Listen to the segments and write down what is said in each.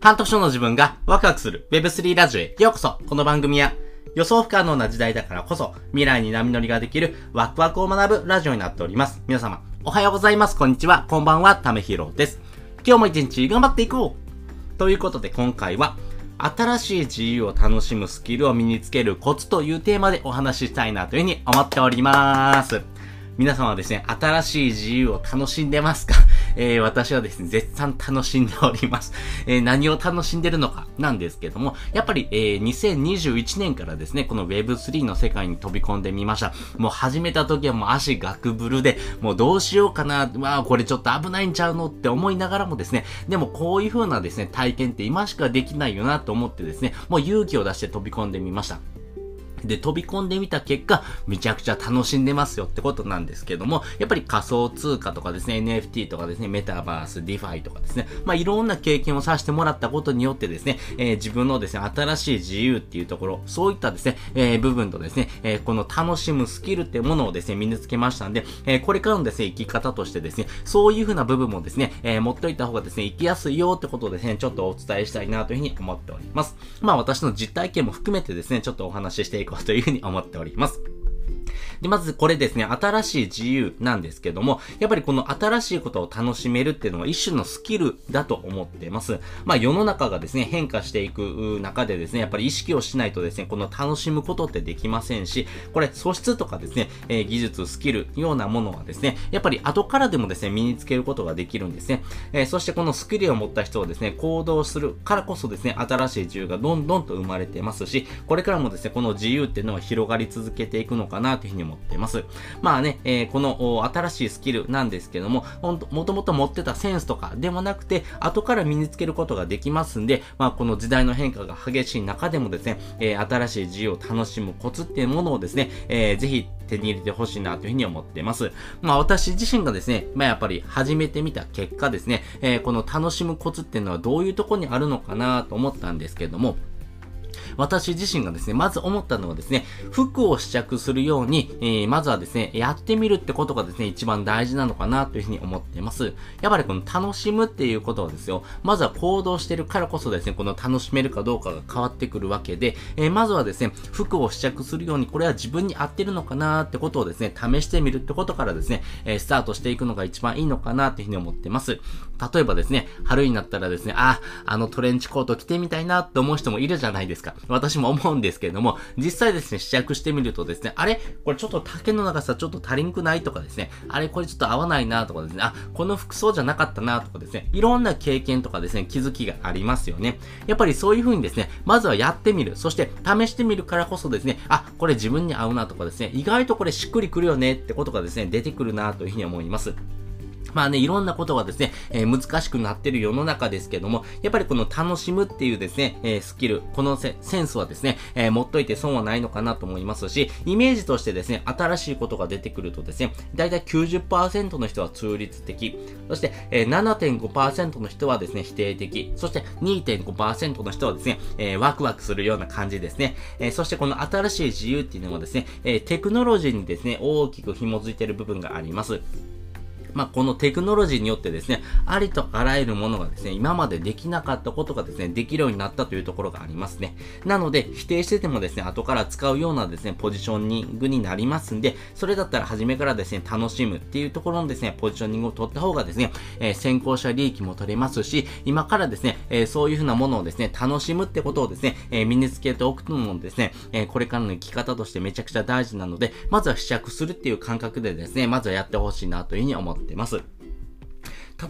半年の自分がワクワクする Web3 ラジオへようこそこの番組は予想不可能な時代だからこそ未来に波乗りができるワクワクを学ぶラジオになっております。皆様、おはようございます。こんにちは。こんばんは。ためひろです。今日も一日頑張っていこうということで今回は新しい自由を楽しむスキルを身につけるコツというテーマでお話ししたいなというふうに思っております。皆様はですね、新しい自由を楽しんでますか？えー、私はですね、絶賛楽しんでおります。えー、何を楽しんでるのかなんですけども、やっぱり、えー、2021年からですね、この Web3 の世界に飛び込んでみました。もう始めた時はもう足ガクブルで、もうどうしようかな、まあこれちょっと危ないんちゃうのって思いながらもですね、でもこういう風なですね、体験って今しかできないよなと思ってですね、もう勇気を出して飛び込んでみました。で、飛び込んでみた結果、めちゃくちゃ楽しんでますよってことなんですけども、やっぱり仮想通貨とかですね、NFT とかですね、メタバース、 DeFi とかですね、まあいろんな経験をさせてもらったことによってですね、えー、自分のですね、新しい自由っていうところ、そういったですね、えー、部分とですね、えー、この楽しむスキルってものをですね、身につけましたんで、えこれからのですね、生き方としてですね、そういう風な部分もですね、え持っておいた方がですね、生きやすいよってことをですね、ちょっとお伝えしたいなというふうに思っております。まあ私の実体験も含めてですね、ちょっとお話ししていこうというふうに思ってっております。で、まずこれですね、新しい自由なんですけども、やっぱりこの新しいことを楽しめるっていうのは一種のスキルだと思ってます。まあ世の中がですね、変化していく中でですね、やっぱり意識をしないとですね、この楽しむことってできませんし、これ素質とかですね、えー、技術、スキルようなものはですね、やっぱり後からでもですね、身につけることができるんですね。えー、そしてこのスキルを持った人をですね、行動するからこそですね、新しい自由がどんどんと生まれてますし、これからもですね、この自由っていうのは広がり続けていくのかなというふうに思ってます。まあね、えー、この新しいスキルなんですけども、ほんと、もともと持ってたセンスとかでもなくて、後から身につけることができますんで、まあこの時代の変化が激しい中でもですね、えー、新しい自由を楽しむコツっていうものをですね、えー、ぜひ手に入れてほしいなというふうに思ってます。まあ私自身がですね、まあやっぱり始めてみた結果ですね、えー、この楽しむコツっていうのはどういうとこにあるのかなと思ったんですけども、私自身がですね、まず思ったのはですね、服を試着するように、えー、まずはですね、やってみるってことがですね、一番大事なのかなというふうに思っています。やっぱりこの楽しむっていうことはですよ、まずは行動してるからこそですね、この楽しめるかどうかが変わってくるわけで、えー、まずはですね、服を試着するように、これは自分に合ってるのかなってことをですね、試してみるってことからですね、えー、スタートしていくのが一番いいのかなというふうに思ってます。例えばですね、春になったらですね、あ、あのトレンチコート着てみたいなって思う人もいるじゃないですか。私も思うんですけれども、実際ですね、試着してみるとですね、あれこれちょっと丈の長さちょっと足りんくないとかですね、あれこれちょっと合わないなとかですね、あ、この服装じゃなかったなとかですね、いろんな経験とかですね、気づきがありますよね。やっぱりそういう風にですね、まずはやってみる。そして試してみるからこそですね、あ、これ自分に合うなとかですね、意外とこれしっくりくるよねってことがですね、出てくるなというふうに思います。まあね、いろんなことがですね、えー、難しくなってる世の中ですけども、やっぱりこの楽しむっていうですね、えー、スキル、このセンスはですね、えー、持っといて損はないのかなと思いますし、イメージとしてですね、新しいことが出てくるとですね、だいたい90%の人は中立的、そして、えー、7.5%の人はですね、否定的、そして2.5%の人はですね、え、ワクワクするような感じですね。え、そしてこの新しい自由っていうのはですね、え、テクノロジーにですね、大きく紐づいている部分があります。まあ、このテクノロジーによってですね、ありとあらゆるものがですね、今までできなかったことがですね、できるようになったというところがありますね。なので、否定しててもですね、後から使うようなですね、ポジショニングになりますんで、それだったら初めからですね、楽しむっていうところのですね、ポジショニングを取った方がですね、えー、先行者利益も取れますし、今からですね、えー、そういうふうなものをですね、楽しむってことをですね、えー、身につけておくのもですね、えこれからの生き方としてめちゃくちゃ大事なので、まずは試着するっていう感覚でですね、まずはやってほしいなというふうに思って出ます。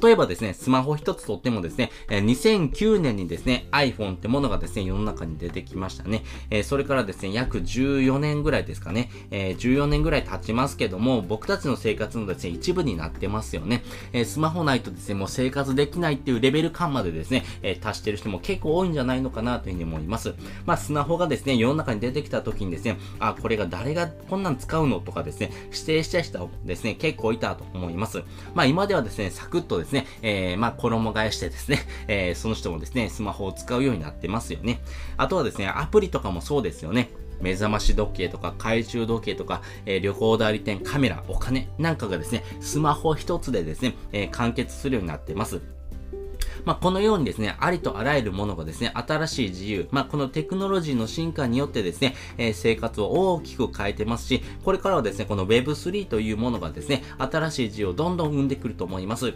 例えばですね、スマホ一つとってもですね、2009年にですね、iPhone ってものがですね、世の中に出てきましたね。えそれからですね、約14年ぐらいですかね、え14年ぐらい経ちますけども、僕たちの生活のですね、一部になってますよね。えスマホないとですね、もう生活できないっていうレベル感までですね、え達してる人も結構多いんじゃないのかなというふうに思います。まあ、スマホがですね、世の中に出てきた時にですね、あ、これが誰がこんなん使うのとかですね、指定した人ですね、結構いたと思います。まあ、今ではですね、サクッとですね、えー、まあ、衣替えしてですね、えー、その人もですね、スマホを使うようになってますよね。あとはですね、アプリとかもそうですよね。目覚まし時計とか懐中時計とか、えー、旅行代理店、カメラ、お金なんかがですね、スマホ一つでですね、えー、完結するようになってます。まあ、このようにですね、ありとあらゆるものがですね、新しい自由、まあ、このテクノロジーの進化によってですね、えー、生活を大きく変えてますし、これからはですね、この Web3 というものがですね、新しい自由をどんどん生んでくると思います。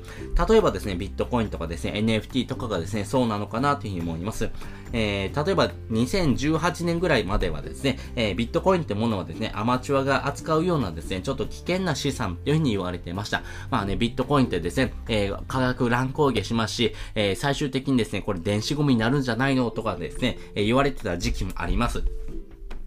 例えばですね、ビットコインとかですね、NFT とかがですね、そうなのかなというふうに思います。えー、例えば2018年ぐらいまではですね、えー、ビットコインってものはですね、アマチュアが扱うようなですね、ちょっと危険な資産というふうに言われてました。まあね、ビットコインってですね、えー、価格乱高下しますし、えー、最終的にですね、これ電子ゴミになるんじゃないのとかですね、えー、言われてた時期もあります。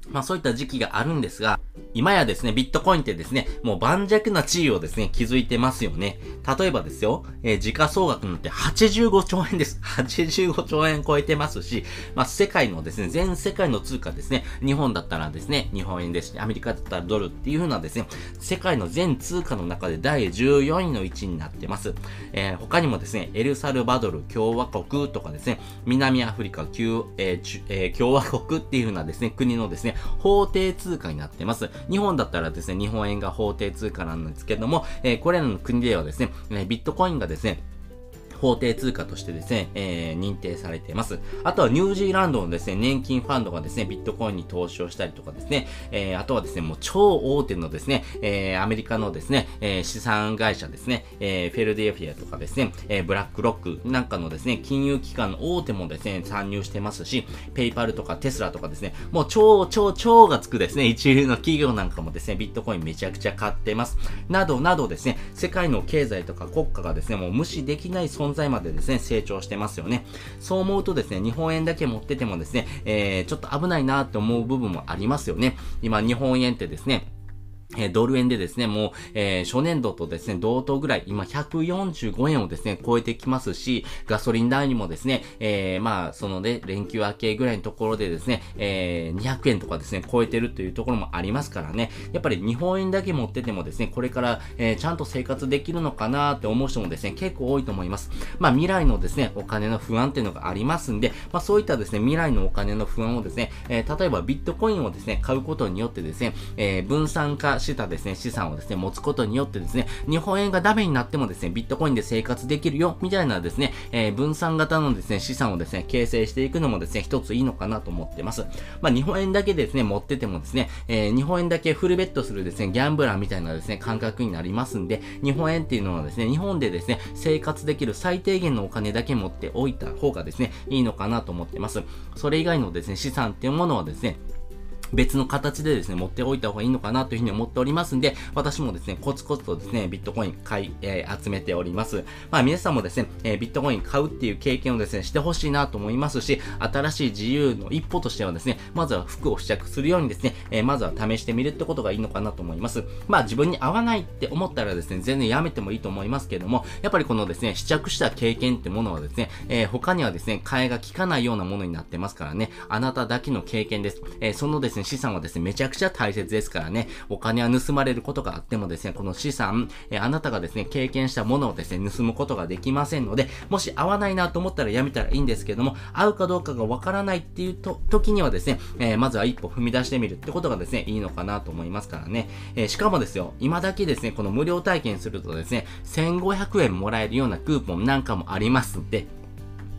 まあそういった時期があるんですが、今やですね、ビットコインってですね、もう盤石な地位をですね、築いてますよね。例えばですよ、えー、時価総額なんて85兆円です。85兆円超えてますし、まあ世界のですね、全世界の通貨ですね、日本だったらですね、日本円ですし、アメリカだったらドルっていう風なですね、世界の全通貨の中で第14位の位置になってます。えー、他にもですね、エルサルバドル共和国とかですね、南アフリカ旧、えーえー、共和国っていう風なですね、国のですね、法定通貨になってます。日本だったらですね、日本円が法定通貨なんですけども、え、これらの国ではですね、ビットコインがですね、法定通貨としてですね、えー、認定されています。あとはニュージーランドのですね、年金ファンドがですね、ビットコインに投資をしたりとかですね、えー、あとはですね、もう超大手のですね、えー、アメリカのですね、えー、資産会社ですね、えー、フェルディエフィアとかですね、えー、ブラックロックなんかのですね、金融機関の大手もですね、参入してますし、ペイパルとかテスラとかですね、もう超超超がつくですね、一流の企業なんかもですね、ビットコインめちゃくちゃ買ってます。などなどですね、世界の経済とか国家がですね、もう無視できない存存在までですね、成長してますよね。そう思うとですね、日本円だけ持っててもですね、えー、ちょっと危ないなって思う部分もありますよね。今、日本円ってですね、えドル円でですね、もう、えー、初年度とですね、同等ぐらい、今145円をですね、超えてきますし、ガソリン代にもですね、えー、まあ、そのね、連休明けぐらいのところでですね、えー、200円とかですね、超えてるというところもありますからね、やっぱり日本円だけ持っててもですね、これから、え、ちゃんと生活できるのかなって思う人もですね、結構多いと思います。まあ、未来のですね、お金の不安っていうのがありますんで、まあ、そういったですね、未来のお金の不安をですね、え、例えばビットコインをですね、買うことによってですね、え、分散化したですね、資産をですね、持つことによってですね、日本円がダメになってもですね、ビットコインで生活できるよ、みたいなですね、えー、分散型のですね、資産をですね、形成していくのもですね、一ついいのかなと思ってます。まあ、日本円だけですね、持っててもですね、えー、日本円だけフルベットするですね、ギャンブラーみたいなですね、感覚になりますんで、日本円っていうのはですね、日本でですね、生活できる最低限のお金だけ持っておいた方がですね、いいのかなと思ってます。それ以外のですね、資産っていうものはですね、別の形でですね、持っておいた方がいいのかなというふうに思っておりますんで、私もですね、コツコツとですね、ビットコイン買い、えー、集めております。まあ皆さんもですね、えー、ビットコイン買うっていう経験をですね、してほしいなと思いますし、新しい自由の一歩としてはですね、まずは服を試着するようにですね、えー、まずは試してみるってことがいいのかなと思います。まあ自分に合わないって思ったらですね、全然やめてもいいと思いますけども、やっぱりこのですね、試着した経験ってものはですね、え、他にはですね、替えが効かないようなものになってますからね、あなただけの経験です。え、そのですね、資産はですね、めちゃくちゃ大切ですからね、お金は盗まれることがあってもですね、この資産、えあなたがですね、経験したものをですね、盗むことができませんので、もし合わないなと思ったらやめたらいいんですけども、合うかどうかがわからないっていうと、時にはですね、えー、まずは一歩踏み出してみるってことがですね、いいのかなと思いますからね。えー、しかもですよ、今だけですね、この無料体験するとですね、1500円もらえるようなクーポンなんかもありますんで、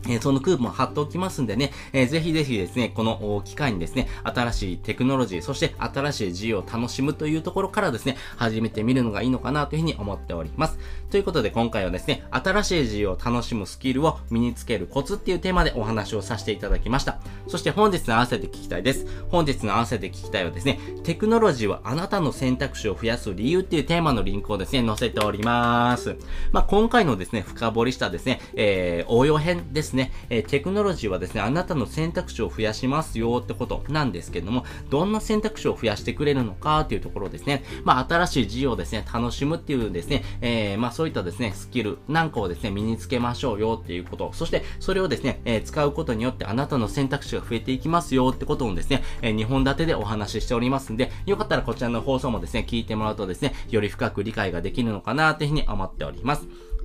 え、そのクーポン貼っておきますんでね、えー、ぜひぜひですね、この機会にですね、新しいテクノロジー、そして新しい自由を楽しむというところからですね、始めてみるのがいいのかなというふうに思っております。ということで今回はですね、新しい自由を楽しむスキルを身につけるコツっていうテーマでお話をさせていただきました。そして本日の合わせて聞きたいです。本日の合わせて聞きたいはですね、テクノロジーはあなたの選択肢を増やす理由っていうテーマのリンクをですね、載せております。まあ、今回のですね、深掘りしたですね、えー、応用編ですですね、え、テクノロジーはですね、あなたの選択肢を増やしますよってことなんですけども、どんな選択肢を増やしてくれるのかっていうところですね、まあ、新しい事業をですね、楽しむっていうですね、えー、まあ、そういったですね、スキルなんかをですね、身につけましょうよっていうこと、そしてそれをですね、えー、使うことによってあなたの選択肢が増えていきますよってことをですね、えー、2本立てでお話ししておりますんで、よかったらこちらの放送もですね、聞いてもらうとですね、より深く理解ができるのかなというふうに思っております。